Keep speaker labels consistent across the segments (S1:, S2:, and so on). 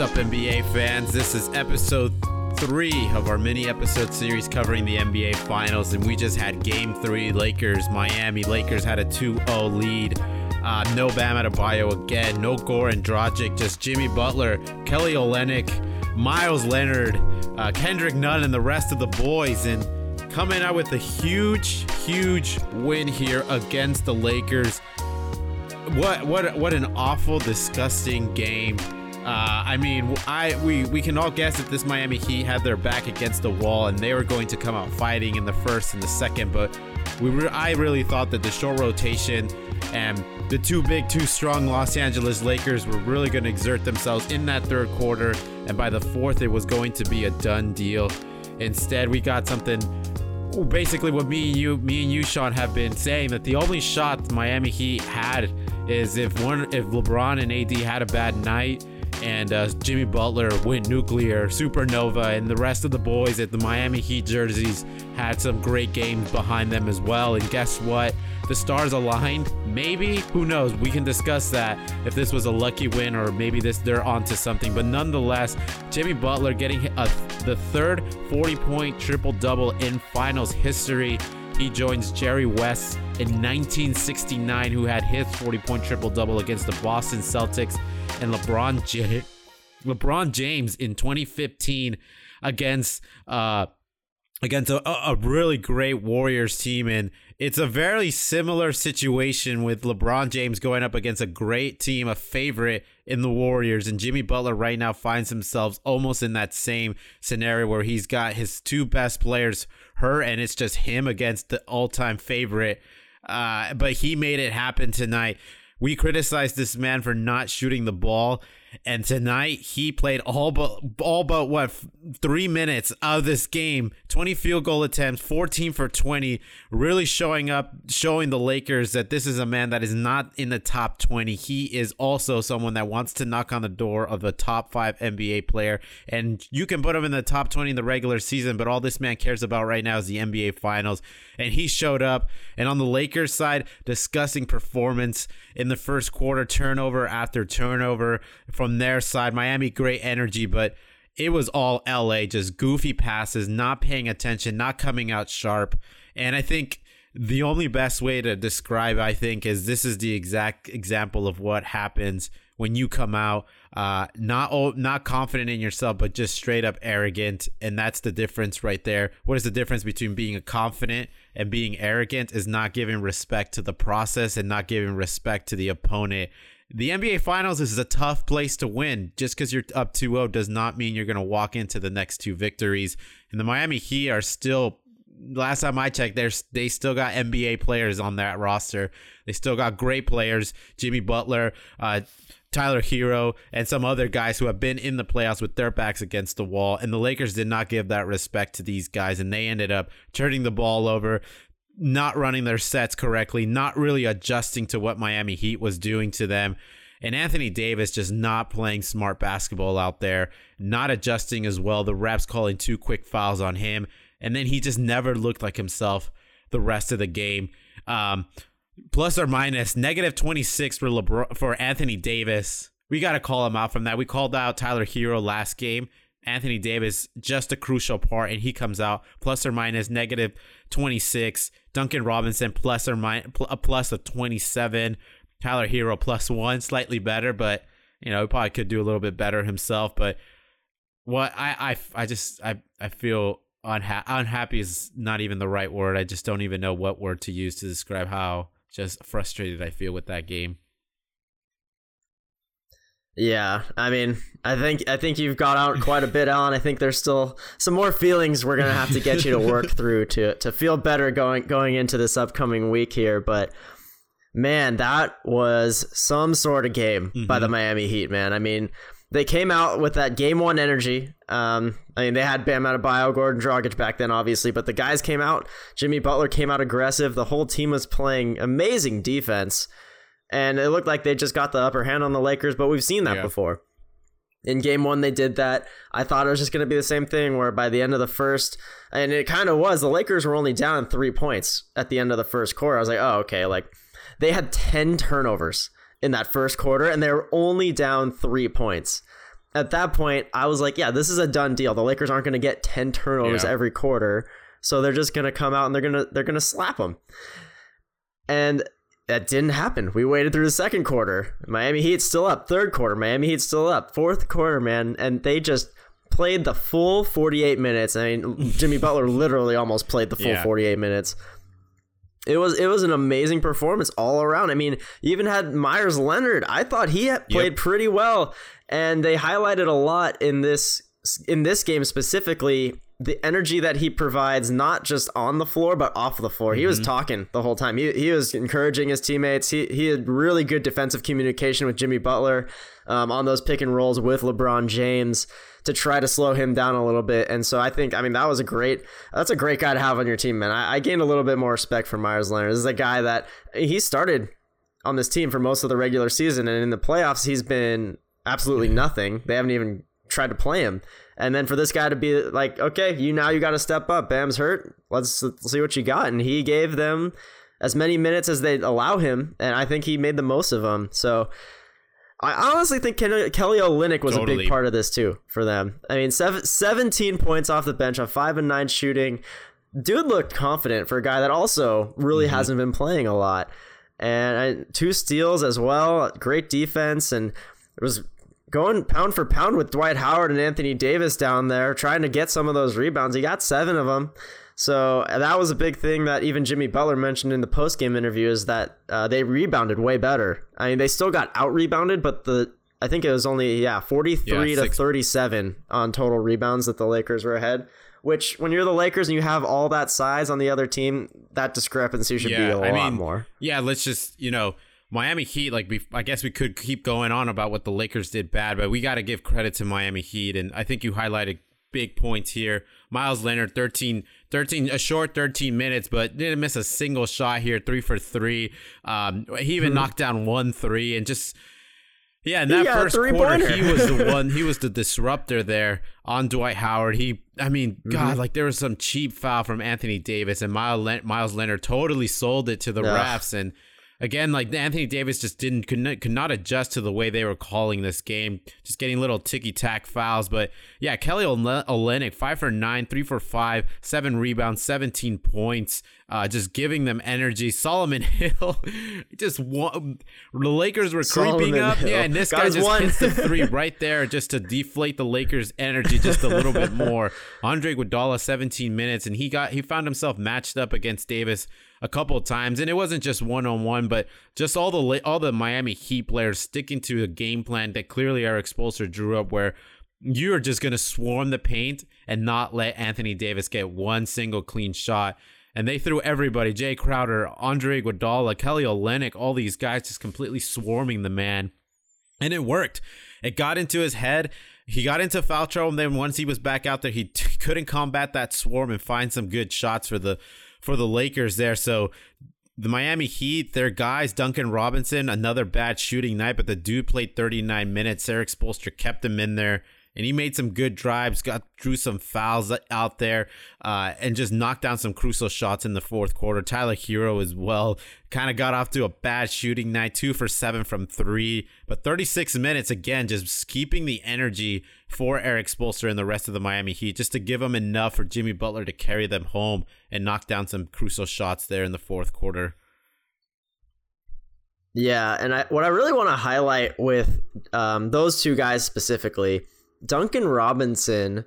S1: Up, NBA fans? This is episode three of our mini episode series covering the NBA Finals, and we just had game three Lakers, Miami. Lakers had a 2 0 lead. Uh, no Bam Adebayo again, no Goran Dragic, just Jimmy Butler, Kelly Olynyk, Meyers Leonard, uh, Kendrick Nunn, and the rest of the boys. And coming out with a huge, huge win here against the Lakers. What what what an awful, disgusting game. Uh, I mean, I we we can all guess that this Miami Heat had their back against the wall and they were going to come out fighting in the first and the second, but we re- I really thought that the short rotation and the two big, two strong Los Angeles Lakers were really going to exert themselves in that third quarter, and by the fourth, it was going to be a done deal. Instead, we got something. Basically, what me and you, me and you, Sean, have been saying that the only shot Miami Heat had is if one, if LeBron and AD had a bad night, and uh, Jimmy Butler went nuclear, supernova, and the rest of the boys at the Miami Heat jerseys had some great games behind them as well. And guess what? The stars aligned. Maybe who knows? We can discuss that if this was a lucky win or maybe this they're onto something. But nonetheless, Jimmy Butler getting a, the third 40-point triple-double in Finals history. He joins Jerry West in 1969, who had his 40-point triple-double against the Boston Celtics and LeBron J- LeBron James in 2015 against uh against a, a really great Warriors team and it's a very similar situation with LeBron James going up against a great team, a favorite in the Warriors. And Jimmy Butler right now finds himself almost in that same scenario where he's got his two best players hurt and it's just him against the all time favorite. Uh, but he made it happen tonight. We criticized this man for not shooting the ball, and tonight he played all but all but what three minutes of this game. Twenty field goal attempts, fourteen for twenty, really showing up, showing the Lakers that this is a man that is not in the top twenty. He is also someone that wants to knock on the door of the top five NBA player, and you can put him in the top twenty in the regular season, but all this man cares about right now is the NBA Finals, and he showed up. And on the Lakers side, disgusting performance in the first quarter, turnover after turnover from their side. Miami, great energy, but it was all LA, just goofy passes, not paying attention, not coming out sharp. And I think the only best way to describe, I think, is this is the exact example of what happens when you come out uh, not not confident in yourself, but just straight up arrogant, and that's the difference right there. What is the difference between being a confident and being arrogant? Is not giving respect to the process and not giving respect to the opponent. The NBA Finals is a tough place to win. Just because you're up 2-0 does not mean you're going to walk into the next two victories. And the Miami Heat are still last time I checked, there's they still got NBA players on that roster. They still got great players, Jimmy Butler, uh, Tyler Herro, and some other guys who have been in the playoffs with their backs against the wall. And the Lakers did not give that respect to these guys, and they ended up turning the ball over, not running their sets correctly, not really adjusting to what Miami Heat was doing to them. And Anthony Davis just not playing smart basketball out there, not adjusting as well. The refs calling two quick fouls on him. And then he just never looked like himself the rest of the game. Um, plus or minus negative 26 for LeBron, for Anthony Davis. We got to call him out from that. We called out Tyler Herro last game. Anthony Davis, just a crucial part, and he comes out plus or minus negative 26. Duncan Robinson, plus or minus a plus of 27. Tyler Herro plus one, slightly better, but you know, he probably could do a little bit better himself. But what I, I, I just, I, I feel unha- unhappy is not even the right word. I just don't even know what word to use to describe how just frustrated I feel with that game.
S2: Yeah, I mean, I think I think you've got out quite a bit, Alan. I think there's still some more feelings we're gonna have to get you to work through to to feel better going going into this upcoming week here. But man, that was some sort of game mm-hmm. by the mm-hmm. Miami Heat, man. I mean, they came out with that game one energy. Um, I mean, they had Bam Adebayo, Goran Dragic back then, obviously, but the guys came out. Jimmy Butler came out aggressive. The whole team was playing amazing defense, and it looked like they just got the upper hand on the Lakers. But we've seen that yeah. before. In game one, they did that. I thought it was just going to be the same thing, where by the end of the first, and it kind of was, the Lakers were only down three points at the end of the first quarter. I was like, oh, okay, like they had ten turnovers in that first quarter, and they were only down three points. at that point, I was like, yeah, this is a done deal. The Lakers aren't going to get 10 turnovers
S1: Yeah.
S2: every quarter. So they're just going to come out and they're going to they're going to slap them. And that didn't happen. We waited through the second quarter. Miami Heat still up. Third quarter, Miami Heat still up. Fourth quarter, man, and they just played the full 48 minutes. I mean, Jimmy Butler literally almost played the full
S1: Yeah.
S2: 48 minutes. It was it was an amazing performance all around. I mean, you even had Meyers Leonard. I thought he played pretty well, and they highlighted a lot in this in this game specifically the energy that he provides not just on the floor but off the floor. He was talking the whole time. He, he was encouraging his teammates. He he had really good defensive communication with Jimmy Butler um, on those pick and rolls with LeBron James to try to slow him down a little bit. And so I think I mean that was a great that's a great guy to have on your team, man. I, I gained a little bit more respect for Meyers Leonard. This is a guy that he started on this team for most of the regular season, and in the playoffs he's been absolutely nothing. They haven't even tried to play him. And then for this guy to be like, okay, you now you got to step up. Bam's hurt. Let's, let's see what you got. And he gave them as many minutes as they allow him, and I think he made the most of them. So I honestly think Ken- Kelly Olynyk was a big part of this too for them. I mean, seven, 17 points off the bench on five and nine shooting. Dude looked confident for a guy that also really
S1: Mm-hmm.
S2: hasn't been playing a lot, and I, two steals as well. Great defense, and it was going pound for pound with Dwight Howard and Anthony Davis down there, trying to get some of those rebounds. He got seven of them. So that was a big thing that even Jimmy Butler mentioned in the post game interview is that uh, they rebounded way better. I mean, they still got out rebounded, but the I think it was only yeah forty three
S1: Yeah,
S2: to thirty seven on total rebounds that the Lakers were ahead. Which when you're the Lakers and you have all that size on the other team, that discrepancy should be a
S1: I
S2: lot
S1: mean,
S2: more.
S1: Yeah, let's just you know Miami Heat. Like we, I guess we could keep going on about what the Lakers did bad, but we got to give credit to Miami Heat, and I think you highlighted big points here. Meyers Leonard, 13, 13 a short 13 minutes, but didn't miss a single shot here, three for three. Um, he even knocked down one three, and just yeah, in that first quarter, he was the one. He was the disruptor there on Dwight Howard. He, I mean,
S2: Mm-hmm.
S1: God, like there was some cheap foul from Anthony Davis, and Meyers, Leonard totally sold it to the
S2: Ugh.
S1: refs. And again, like Anthony Davis just didn't could not, could not adjust to the way they were calling this game, just getting little ticky tack fouls. But yeah, Kelly Olynyk, five for nine, three for five, seven rebounds, seventeen points. Uh, just giving them energy. Solomon Hill, just one. The Lakers were creeping up.
S2: Hill.
S1: Yeah, and this
S2: Got
S1: guy just
S2: one.
S1: hits the three right there just to deflate the Lakers' energy just a little bit more. Andre Iguodala, 17 minutes, and he got he found himself matched up against Davis a couple of times, and it wasn't just one on one, but just all the all the Miami Heat players sticking to a game plan that clearly Erik Spoelstra drew up, where you're just gonna swarm the paint and not let Anthony Davis get one single clean shot. And they threw everybody, Jae Crowder, Andre Iguodala, Kelly Olynyk, all these guys just completely swarming the man. And it worked. It got into his head. He got into foul trouble. And then once he was back out there, he t- couldn't combat that swarm and find some good shots for the for the Lakers there. So the Miami Heat, their guys, Duncan Robinson, another bad shooting night, but the dude played 39 minutes. Erik Spoelstra kept him in there. And he made some good drives, got drew some fouls out there, uh, and just knocked down some crucial shots in the fourth quarter. Tyler Herro as well kind of got off to a bad shooting night, two for seven from three, but 36 minutes again, just keeping the energy for Erik Spoelstra and the rest of the Miami Heat, just to give them enough for Jimmy Butler to carry them home and knock down some crucial shots there in the fourth quarter.
S2: Yeah, and I, what I really want to highlight with um, those two guys specifically, Duncan Robinson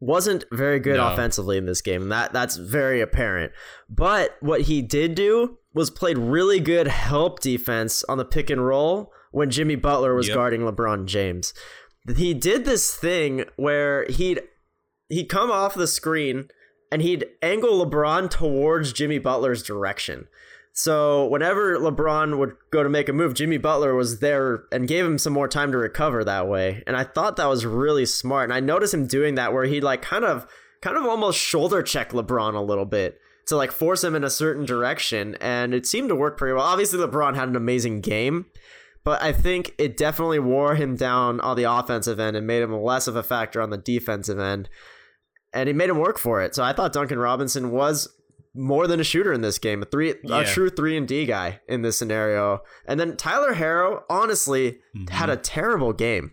S2: wasn't very good
S1: No.
S2: offensively in this game. and That that's very apparent. But what he did do was played really good help defense on the pick and roll when Jimmy Butler was
S1: Yep.
S2: guarding LeBron James. He did this thing where he'd he'd come off the screen and he'd angle LeBron towards Jimmy Butler's direction. So whenever LeBron would go to make a move, Jimmy Butler was there and gave him some more time to recover that way. And I thought that was really smart. And I noticed him doing that where he like kind of kind of almost shoulder check LeBron a little bit to like force him in a certain direction. And it seemed to work pretty well. Obviously LeBron had an amazing game, but I think it definitely wore him down on the offensive end and made him less of a factor on the defensive end. And he made him work for it. So I thought Duncan Robinson was more than a shooter in this game, a three,
S1: Yeah.
S2: a true three and D guy in this scenario. And then Tyler Herro, honestly, mm-hmm. had a terrible game.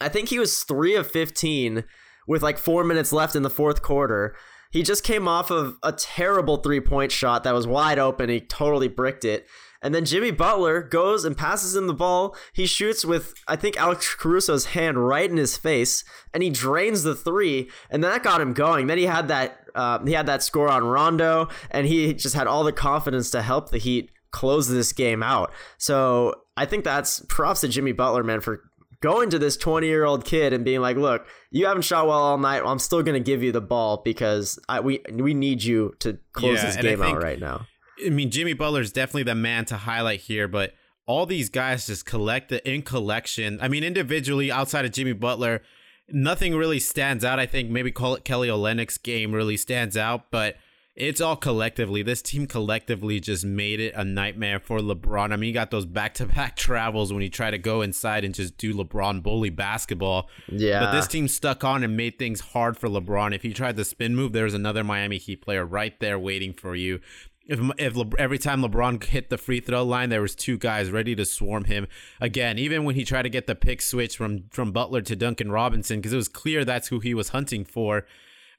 S2: I think he was three of 15 with like four minutes left in the fourth quarter. He just came off of a terrible three point shot that was wide open. He totally bricked it. And then Jimmy Butler goes and passes him the ball. He shoots with, I think, Alex Caruso's hand right in his face, and he drains the three, and that got him going. Then he had that uh, he had that score on Rondo, and he just had all the confidence to help the Heat close this game out. So I think that's props to Jimmy Butler, man, for going to this 20 year old kid and being like, look, you haven't shot well all night. I'm still going to give you the ball because I, we we need you to close yeah, this game out right now.
S1: I mean, Jimmy Butler is definitely the man to highlight here, but all these guys just collect the in collection. I mean, individually, outside of Jimmy Butler, nothing really stands out. I think maybe call it Kelly Olynyk's game really stands out, but it's all collectively. This team collectively just made it a nightmare for LeBron. I mean, he got those back to back travels when he tried to go inside and just do LeBron bully basketball. Yeah. But this team stuck on and made things hard for LeBron. If he tried the spin move, there was another Miami Heat player right there waiting for you if if Le, every time LeBron hit the free throw line, there was two guys ready to swarm him again. Even when he tried to get the pick switch from from Butler to Duncan Robinson, because it was clear that's who he was hunting for.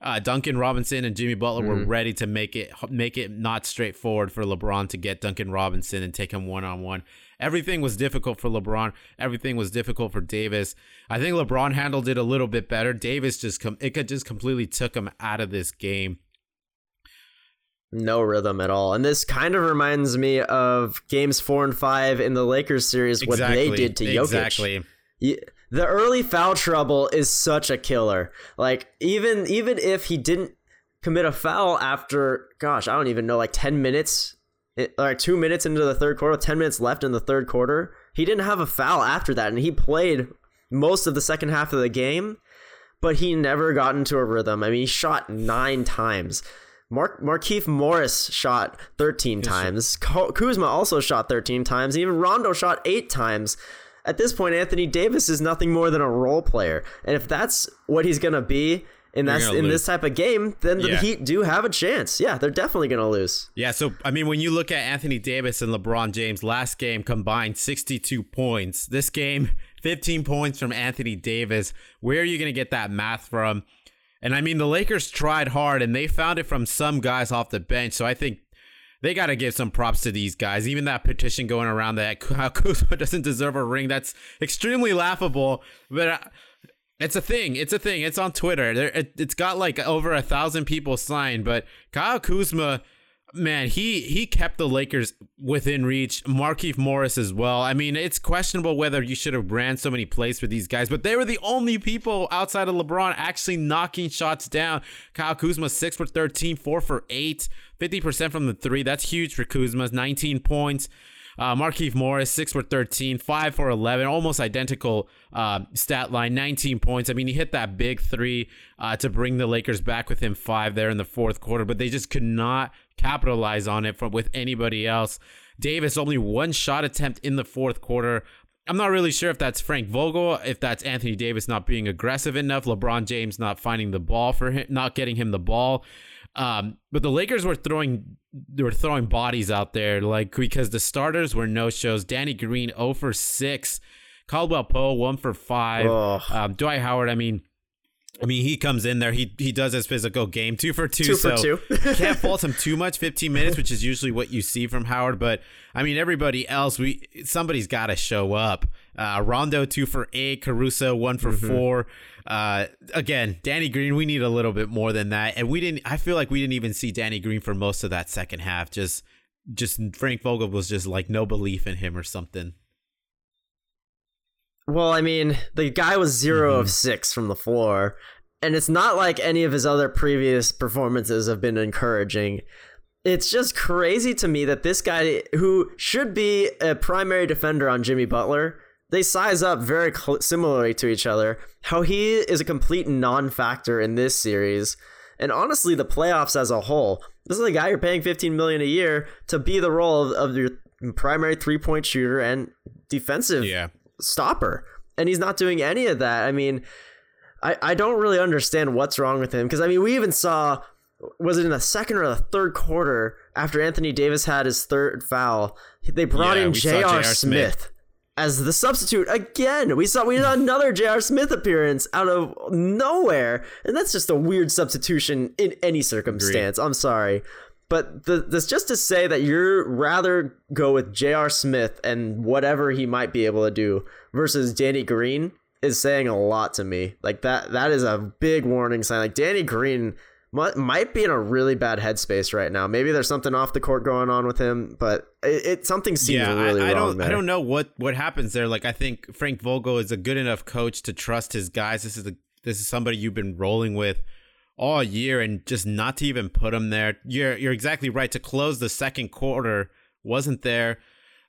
S1: Uh, Duncan Robinson and Jimmy Butler mm. were mm-hmm. ready to make it make it not straightforward for LeBron to get Duncan Robinson and take him one on one. Everything was difficult for LeBron. Everything was difficult for Davis. I think LeBron handled it a little bit better. Davis just com- it just completely took him out of this game
S2: no rhythm at all. And this kind of reminds me of games four and five in the Lakers series, what they did to Jokic. Exactly. The early foul trouble is such a killer. Like even even if he didn't commit a foul after, gosh, I don't even know, like ten minutes, eh, or two minutes into the third quarter, ten minutes left in the third quarter, he didn't have a foul after that, and he played most of the second half of the game, but he never got into a rhythm. I mean, he shot nine times. Mark Markieff Morris shot 13 times. Kuzma also shot 13 times. Even Rondo shot eight times. At this point, Anthony Davis is nothing more than a role player, and if that's what he's gonna be in that in lose. this type of game, then the yeah. Heat do have a chance. Yeah, they're definitely gonna lose.
S1: Yeah, so I mean, when you look at Anthony Davis and LeBron James, last game combined 62 points. This game, 15 points from Anthony Davis. Where are you gonna get that math from? And I mean, the Lakers tried hard and they found it from some guys off the bench. So I think they got to give some props to these guys. Even that petition going around that Kuzma doesn't deserve a ring, that's extremely laughable. But uh, it's a thing. It's a thing. It's on Twitter. There, it, has got like over a thousand people signed. But Kyle Kuzma man, he he kept the Lakers within reach. Markieff Morris as well. I mean, it's questionable whether you should have ran so many plays for these guys, but they were the only people outside of LeBron actually knocking shots down. Kyle Kuzma six for 13, four for eight, 50% from the three. That's huge for Kuzma. 19 points. Uh, Markieff Morris, 6 for 13, 5 for 11, almost identical uh, stat line, 19 points. I mean, he hit that big three uh, to bring the Lakers back within five there in the fourth quarter, but they just could not capitalize on it from with anybody else. Davis only one shot attempt in the fourth quarter. I'm not really sure if that's Frank Vogel, if that's Anthony Davis not being aggressive enough, LeBron James not finding the ball for him, not getting him the ball. Um, but the Lakers were throwing they were throwing bodies out there, like because the starters were no shows. Danny Green 0 for 6. Caldwell Pope 1 for 5. Um, Dwight Howard, I mean, I mean, he comes in there. He he does his physical game, two for two.
S2: Two
S1: so
S2: for two.
S1: can't fault him too much. Fifteen minutes, which is usually what you see from Howard. But I mean, everybody else, we somebody's got to show up. Uh, Rondo two for eight. Caruso one for mm-hmm. four. Uh, again, Danny Green, we need a little bit more than that, and we didn't. I feel like we didn't even see Danny Green for most of that second half. Just just Frank Vogel was just like no belief in him or something.
S2: Well, I mean, the guy was 0 mm-hmm. of six from the floor, and it's not like any of his other previous performances have been encouraging. It's just crazy to me that this guy, who should be a primary defender on Jimmy Butler, they size up very cl- similarly to each other. How he is a complete non-factor in this series, and honestly, the playoffs as a whole. This is a guy you're paying 15 million a year to be the role of, of your primary three-point shooter and defensive yeah stopper, and he's not doing any of that. I mean, I I don't really understand what's wrong with him because I mean we even saw was it in the second or the third quarter after Anthony Davis had his third foul, they brought yeah, in J.R. Smith. Smith. as the substitute again. We saw we saw another J.R. Smith appearance out of nowhere, and that's just a weird substitution in any circumstance. Agreed. I'm sorry. But the, this just to say that you're rather go with J.R. Smith and whatever he might be able to do versus Danny Green is saying a lot to me. Like that that is a big warning sign. Like Danny Green might, might be in a really bad headspace right now. Maybe there's something off the court going on with him, but it, it something seems yeah, really I,
S1: I
S2: wrong
S1: don't
S2: there.
S1: I don't know what what happens there. Like I think Frank Vogel is a good enough coach to trust his guys. This is a this is somebody you've been rolling with all year and just not to even put him there. You're you're exactly right. To close the second quarter wasn't there.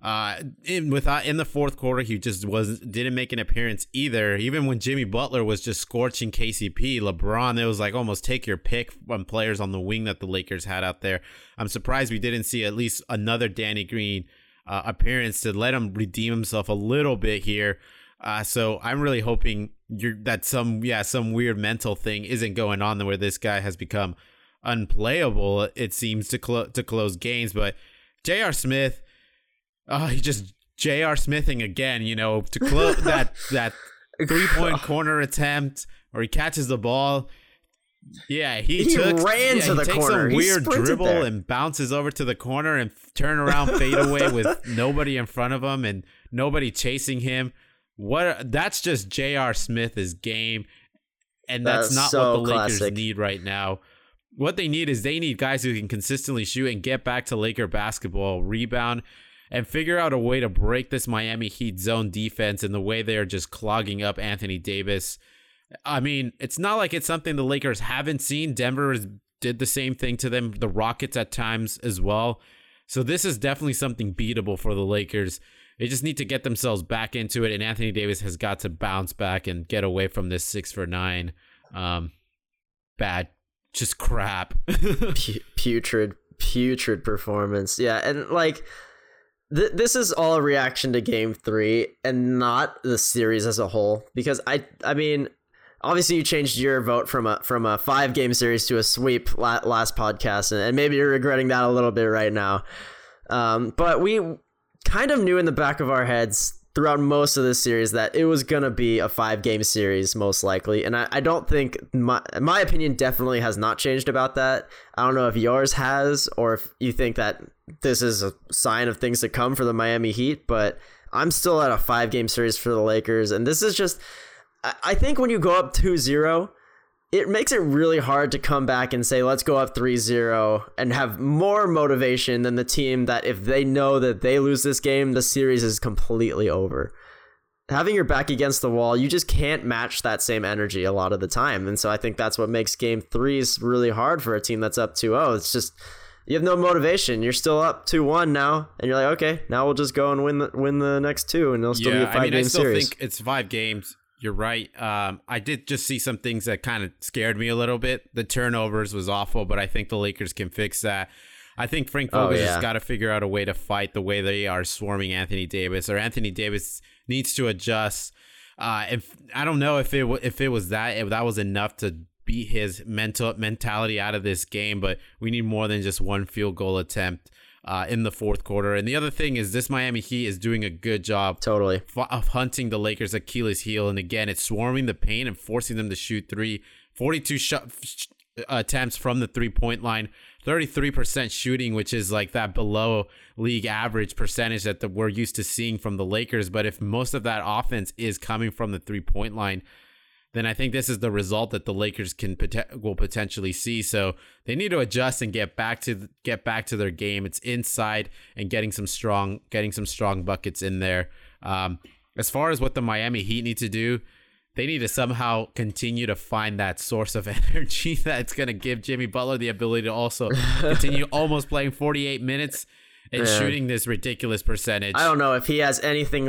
S1: Uh, in without in the fourth quarter, he just was didn't make an appearance either. Even when Jimmy Butler was just scorching KCP, LeBron, it was like almost take your pick on players on the wing that the Lakers had out there. I'm surprised we didn't see at least another Danny Green uh, appearance to let him redeem himself a little bit here. Uh, so I'm really hoping you're that some yeah some weird mental thing isn't going on where this guy has become unplayable. It seems to clo- to close games, but J.R. Smith, oh, he just J.R. Smithing again. You know to close that that three point corner attempt or he catches the ball. Yeah, he,
S2: he
S1: took,
S2: ran
S1: yeah,
S2: to the
S1: takes
S2: corner.
S1: Some weird dribble
S2: there.
S1: and bounces over to the corner and turn around fade away with nobody in front of him and nobody chasing him. What that's just J.R. Smith's game, and that's, that's not so what the Lakers need right now. What they need is they need guys who can consistently shoot and get back to Laker basketball, rebound, and figure out a way to break this Miami Heat zone defense and the way they are just clogging up Anthony Davis. I mean, it's not like it's something the Lakers haven't seen. Denver did the same thing to them, the Rockets at times as well. So this is definitely something beatable for the Lakers. They just need to get themselves back into it, and Anthony Davis has got to bounce back and get away from this six for nine, um, bad, just crap,
S2: putrid, putrid performance. Yeah, and like th- this is all a reaction to Game Three, and not the series as a whole. Because I, I mean, obviously you changed your vote from a from a five game series to a sweep last podcast, and, and maybe you're regretting that a little bit right now. Um, but we kind of knew in the back of our heads throughout most of this series that it was gonna be a five game series most likely. And I, I don't think my my opinion definitely has not changed about that. I don't know if yours has or if you think that this is a sign of things to come for the miami heat but i'm still at a five game series for the lakers. And this is just i, I think when you go up 2-0 it makes it really hard to come back and say let's go up 3-0 and have more motivation than the team that if they know that they lose this game the series is completely over having your back against the wall you just can't match that same energy a lot of the time and so i think that's what makes game threes really hard for a team that's up 2-0 it's just you have no motivation. You're still up 2-1 now, and you're like, okay, now we'll just go and win the win the next two, and it'll still yeah, be a five I mean, game
S1: I still
S2: series.
S1: think it's five games. You're right. Um, I did just see some things that kind of scared me a little bit. The turnovers was awful, but I think the Lakers can fix that. I think Frank oh, Vogel oh, yeah. just got to figure out a way to fight the way they are swarming Anthony Davis, or Anthony Davis needs to adjust. Uh, if I don't know if it if it was that if that was enough to beat his mental mentality out of this game, but we need more than just one field goal attempt uh, in the fourth quarter. And the other thing is this Miami Heat is doing a good job
S2: totally
S1: of hunting the Lakers Achilles heel. And again, it's swarming the paint and forcing them to shoot three. 42 shot attempts from the three point line, 33% shooting, which is like that below league average percentage that the, we're used to seeing from the Lakers. But if most of that offense is coming from the three point line, then I think this is the result that the Lakers can will potentially see. So they need to adjust and get back to get back to their game. It's inside and getting some strong getting some strong buckets in there. Um, as far as what the Miami Heat need to do, they need to somehow continue to find that source of energy that's going to give Jimmy Butler the ability to also continue almost playing 48 minutes and yeah. shooting this ridiculous percentage.
S2: I don't know if he has anything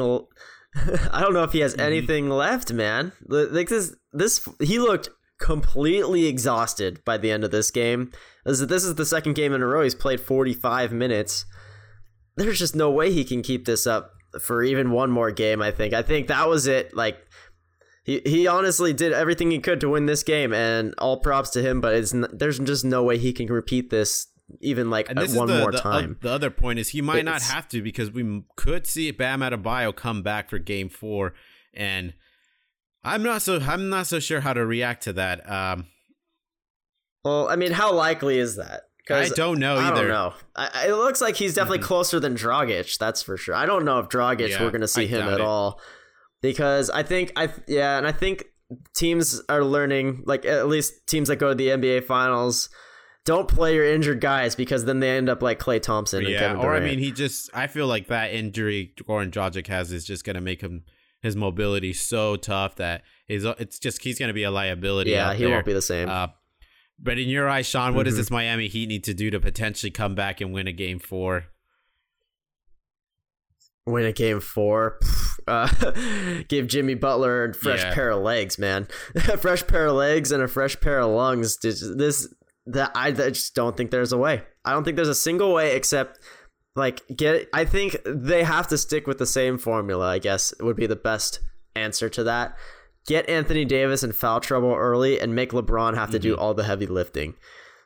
S2: I don't know if he has mm-hmm. anything left, man. Like this, this he looked completely exhausted by the end of this game. This is the second game in a row he's played 45 minutes. There's just no way he can keep this up for even one more game. I think. I think that was it. Like he he honestly did everything he could to win this game, and all props to him. But it's there's just no way he can repeat this even like
S1: And this
S2: one
S1: is the,
S2: more
S1: the,
S2: time.
S1: the other point is he might not have to because we could see Bam Adebayo come back for Game Four, and I'm not so I'm not so sure how to react to that. Um,
S2: well, I mean, how likely is that?
S1: I don't know
S2: I
S1: either.
S2: don't know. I, I- it looks like he's definitely
S1: Mhm.
S2: closer than Dragic. That's for sure. I don't know if Dragic
S1: Yeah,
S2: we're going to see
S1: I
S2: him at
S1: it.
S2: all because I think I yeah, and I think teams are learning like at least teams that go to the NBA finals don't play your injured guys because then they end up like Klay Thompson and
S1: Yeah, or I mean, he just I feel like that injury Goran Dragic has is just gonna make him his mobility so tough that it's just he's gonna be a liability.
S2: yeah, he
S1: there.
S2: won't be the same.
S1: Uh, but in your eyes, Sean, what does
S2: Mhm.
S1: this Miami Heat need to do to potentially come back and win a game four?
S2: win a game four. Uh, give Jimmy Butler a fresh
S1: Yeah.
S2: pair of legs, man. a fresh pair of legs and a fresh pair of lungs. This- that I, I just don't think there's a way. I don't think there's a single way except like get. I think they have to stick with the same formula. I guess would be the best answer to that. Get Anthony Davis in foul trouble early and make LeBron have to do mm-hmm. all the heavy lifting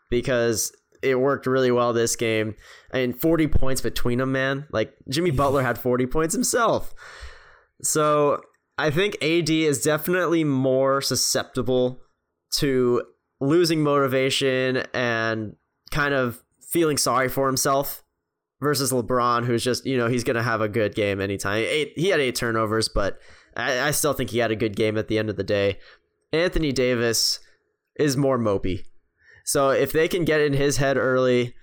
S2: because it worked really well this game. I mean, 40 points between them, man. Like Jimmy Butler had 40 points himself. So I think AD is definitely more susceptible to losing motivation and kind of feeling sorry for himself versus LeBron, who's just, you know, he's going to have a good game anytime. Eight, he had eight turnovers, but I, I still think he had a good game at the end of the day. Anthony Davis is more mopey. So if they can get in his head early,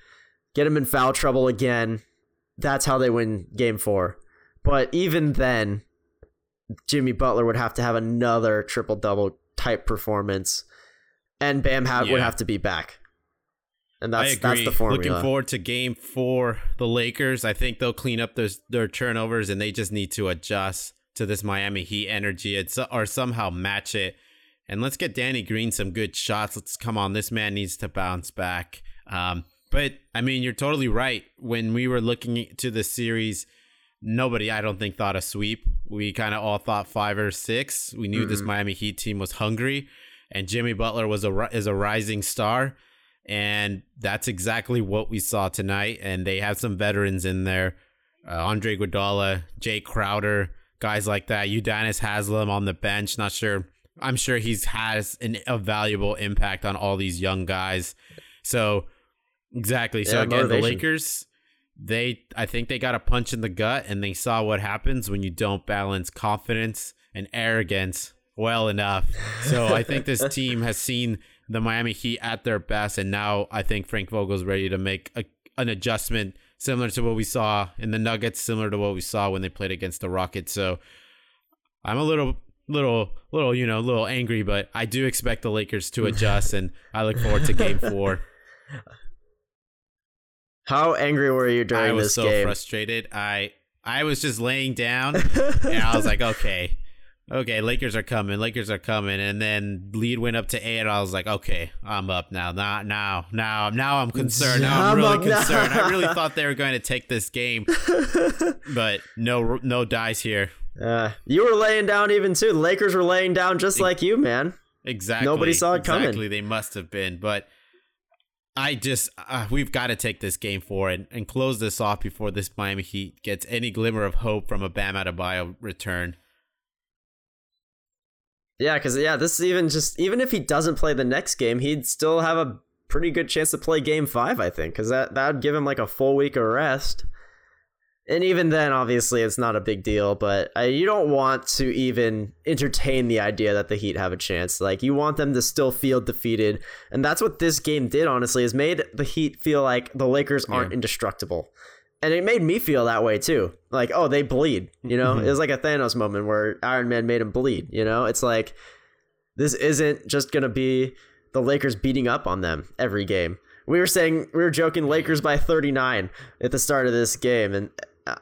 S2: get him in foul trouble again, that's how they win game four. But even then, Jimmy Butler would have to have another triple double type performance, and Bam ha- would have to be back. And that's
S1: I agree.
S2: that's the formula.
S1: Looking forward to game four, the Lakers. I think they'll clean up those their turnovers and they just need to adjust to this Miami Heat energy it's, or somehow match it. And let's get Danny Green some good shots. Let's come on. This man needs to bounce back. Um, but I mean, you're totally right. When we were looking to the series, nobody, I don't think, thought a sweep. We kind of all thought five or six. We knew this Miami Heat team was hungry, and Jimmy Butler was a is a rising star, and that's exactly what we saw tonight. And they have some veterans in there, uh, Andre Iguodala, Jae Crowder, guys like that. Udonis Haslem on the bench. Not sure. I'm sure he's has an, a valuable impact on all these young guys. So exactly. So
S2: Yeah,
S1: again, the. Lakers they I think they got a punch in the gut and they saw what happens when you don't balance confidence and arrogance well enough. So I think this team has seen the Miami Heat at their best and now I think Frank Vogel's ready to make a, an adjustment similar to what we saw in the Nuggets, similar to what we saw when they played against the Rockets. So I'm a little little little you know a little angry but i do expect the lakers to adjust and i look forward to game four
S2: How angry were you during i
S1: was
S2: this
S1: so
S2: game?
S1: frustrated i i was just laying down and i was like okay okay lakers are coming lakers are coming and then lead went up to eight and i was like okay i'm up now now now now now i'm concerned now i'm
S2: I'm
S1: really
S2: up now.
S1: concerned i really thought they were going to take this game but no no dice here
S2: Uh, you were laying down even too. The Lakers were laying down just like you, man.
S1: Exactly.
S2: Nobody saw it coming.
S1: Exactly. They must have been, but I just uh, we've got to take this game for it and close this off before this Miami Heat gets any glimmer of hope from a Bam Adebayo return.
S2: Yeah, because yeah, this is even just even if he doesn't play the next game, he'd still have a pretty good chance to play Game Five. I think because that that would give him like a full week of rest. And even then, obviously, it's not a big deal. But uh, you don't want to even entertain the idea that the Heat have a chance. Like you want them to still feel defeated, and that's what this game did. Honestly, is made the Heat feel like the Lakers aren't
S1: Yeah.
S2: indestructible. And it made me feel that way too. Like, oh, they bleed. You know, mm-hmm. it was like a Thanos moment where Iron Man made him bleed. You know, it's like this isn't just gonna be the Lakers beating up on them every game. We were saying we were joking Lakers by 39 at the start of this game, and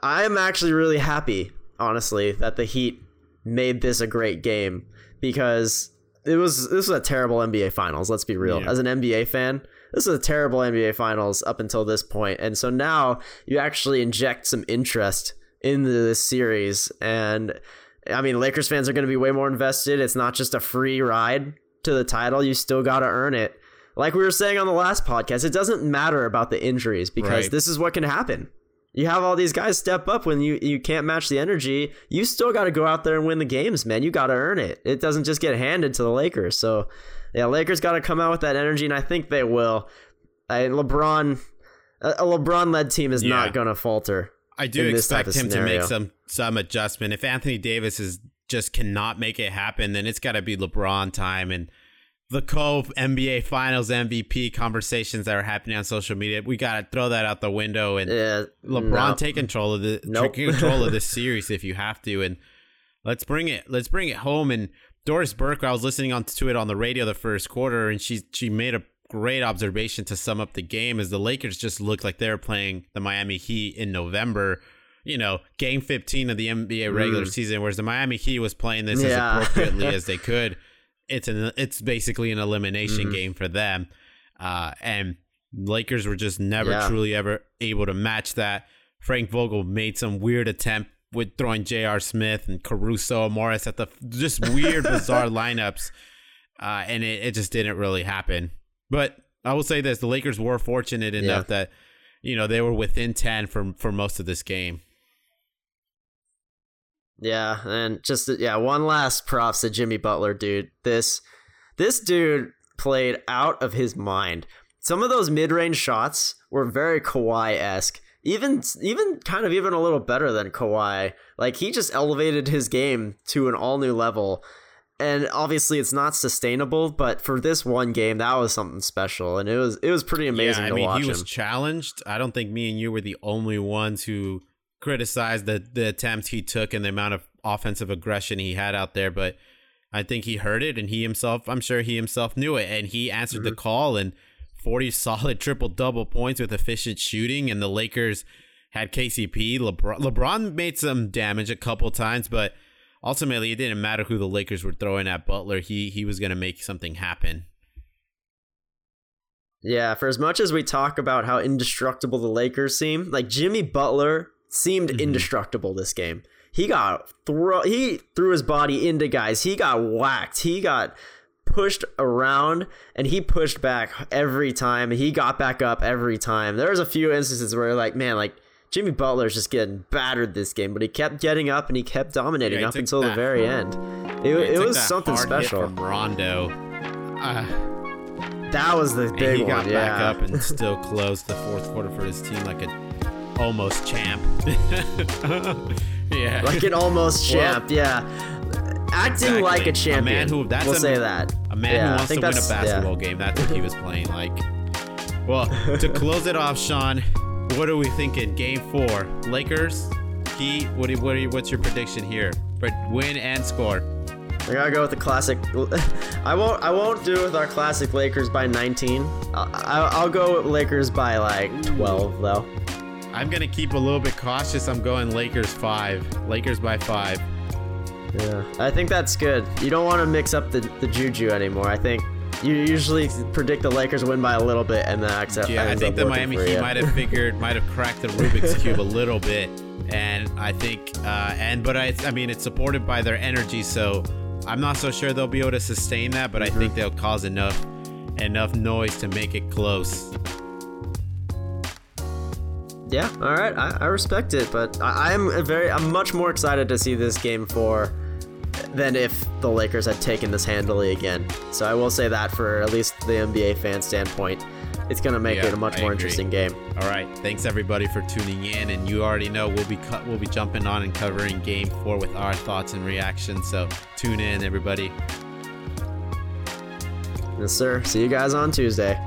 S2: I'm actually really happy, honestly, that the Heat made this a great game because it was this was a terrible NBA Finals. Let's be real.
S1: Yeah.
S2: As an NBA fan, this is a terrible NBA Finals up until this point, and so now you actually inject some interest into this series, and I mean, Lakers fans are going to be way more invested. It's not just a free ride to the title; you still got to earn it. like we were saying on the last podcast, it doesn't matter about the injuries because
S1: Right.
S2: this is what can happen. You have all these guys step up when you, you can't match the energy. You still got to go out there and win the games, man. You got to earn it. It doesn't just get handed to the Lakers. So, yeah, Lakers got to come out with that energy, and I think they will. I, LeBron, a a LeBron-led team is
S1: Yeah.
S2: not going to falter.
S1: I do
S2: in this type
S1: expect him to make some some adjustment. If Anthony Davis is just cannot make it happen, then it's got to be LeBron time and the co NBA Finals MVP conversations that are happening on social media. We got to throw that out the window and
S2: Yeah,
S1: LeBron
S2: no.
S1: take control of the
S2: Nope.
S1: take control of this series if you have to, and let's bring it let's bring it home. And Doris Burke, I was listening on to it on the radio the first quarter, and she she made a great observation to sum up the game. As the Lakers just looked like they were playing the Miami Heat in November. You know, game 15 of the NBA regular season, whereas the Miami Heat was playing this
S2: Mm. Yeah.
S1: as appropriately as they could. It's an it's basically an elimination
S2: Mm-hmm.
S1: game for them, uh, and Lakers were just never
S2: Yeah.
S1: truly ever able to match that. Frank Vogel made some weird attempt with throwing J.R. Smith and Caruso Morris at the just weird, bizarre lineups, uh, and it, it just didn't really happen. But I will say this: the Lakers were fortunate enough that you know they were within ten for for most of this game.
S2: Yeah, and just yeah, one last props to Jimmy Butler, dude. This this dude played out of his mind. Some of those mid-range shots were very Kawhi-esque. Even even kind of even a little better than Kawhi. Like he just elevated his game to an all new level. And obviously it's not sustainable, but for this one game that was something special and it was it was pretty amazing
S1: yeah, I
S2: to
S1: mean,
S2: watch
S1: he was
S2: him.
S1: challenged. I don't think me and you were the only ones who criticized the the attempts he took and the amount of offensive aggression he had out there, but I think he heard it and he himself, I'm sure he himself knew it and he answered
S2: Mm-hmm.
S1: the call and 40 solid triple double points with efficient shooting and the Lakers had KCP. LeBron, LeBron made some damage a couple times, but ultimately it didn't matter who the Lakers were throwing at Butler. He he was going to make something happen.
S2: Yeah, for as much as we talk about how indestructible the Lakers seem, like Jimmy Butler seemed
S1: Mm-hmm.
S2: indestructible this game. He got throw he threw his body into guys. He got whacked. He got pushed around and he pushed back every time. He got back up every time. There was a few instances where like, man, like Jimmy Butler's just getting battered this game, but he kept getting up and he kept dominating
S1: Yeah, he
S2: up until the very end. It,
S1: He
S2: it was something special.
S1: from Rondo. Uh,
S2: That was the
S1: and
S2: big
S1: he got
S2: one.
S1: back
S2: yeah.
S1: up and still closed the fourth quarter for his team like a almost champ. yeah,
S2: like an almost
S1: Well,
S2: champ. yeah, acting
S1: exactly.
S2: like a champion.
S1: A man who- that's
S2: we'll
S1: a-
S2: say that.
S1: a man
S2: Yeah,
S1: who wants to win a
S2: that's- yeah.
S1: basketball game. That's what he was playing like. Well, to close it off, Sean, what are we thinking? Game four, Lakers, Heat. What? do- What? you- What's your prediction here? For win and score.
S2: I gotta go with the classic. I won't. I won't do with our classic Lakers by 19. I'll, I'll I'll go with Lakers by like 12 though.
S1: I'm gonna keep a little bit cautious. I'm going Lakers five. Lakers by five.
S2: Yeah, I think that's good. You don't want to mix up the, the juju anymore. I think you usually predict the Lakers win by a little bit, and then accept.
S1: Yeah, I think the Miami
S2: for
S1: Heat might have figured, might have cracked the Rubik's cube a little bit, and I think, uh, and but I, I mean, it's supported by their energy, so I'm not so sure they'll be able to sustain that, but I think they'll cause enough, enough noise to make it close.
S2: Yeah, all right, I, I respect it, but I, I'm a very, I'm much more excited to see this game four than if the Lakers had taken this handily again. So I will say that for at least the NBA fan standpoint, it's gonna make
S1: Yeah,
S2: it a much
S1: I
S2: more
S1: agree.
S2: interesting game.
S1: All right, thanks everybody for tuning in, and you already know we'll be cut, we'll be jumping on and covering Game Four with our thoughts and reactions. So tune in, everybody.
S2: Yes, sir. See you guys on Tuesday.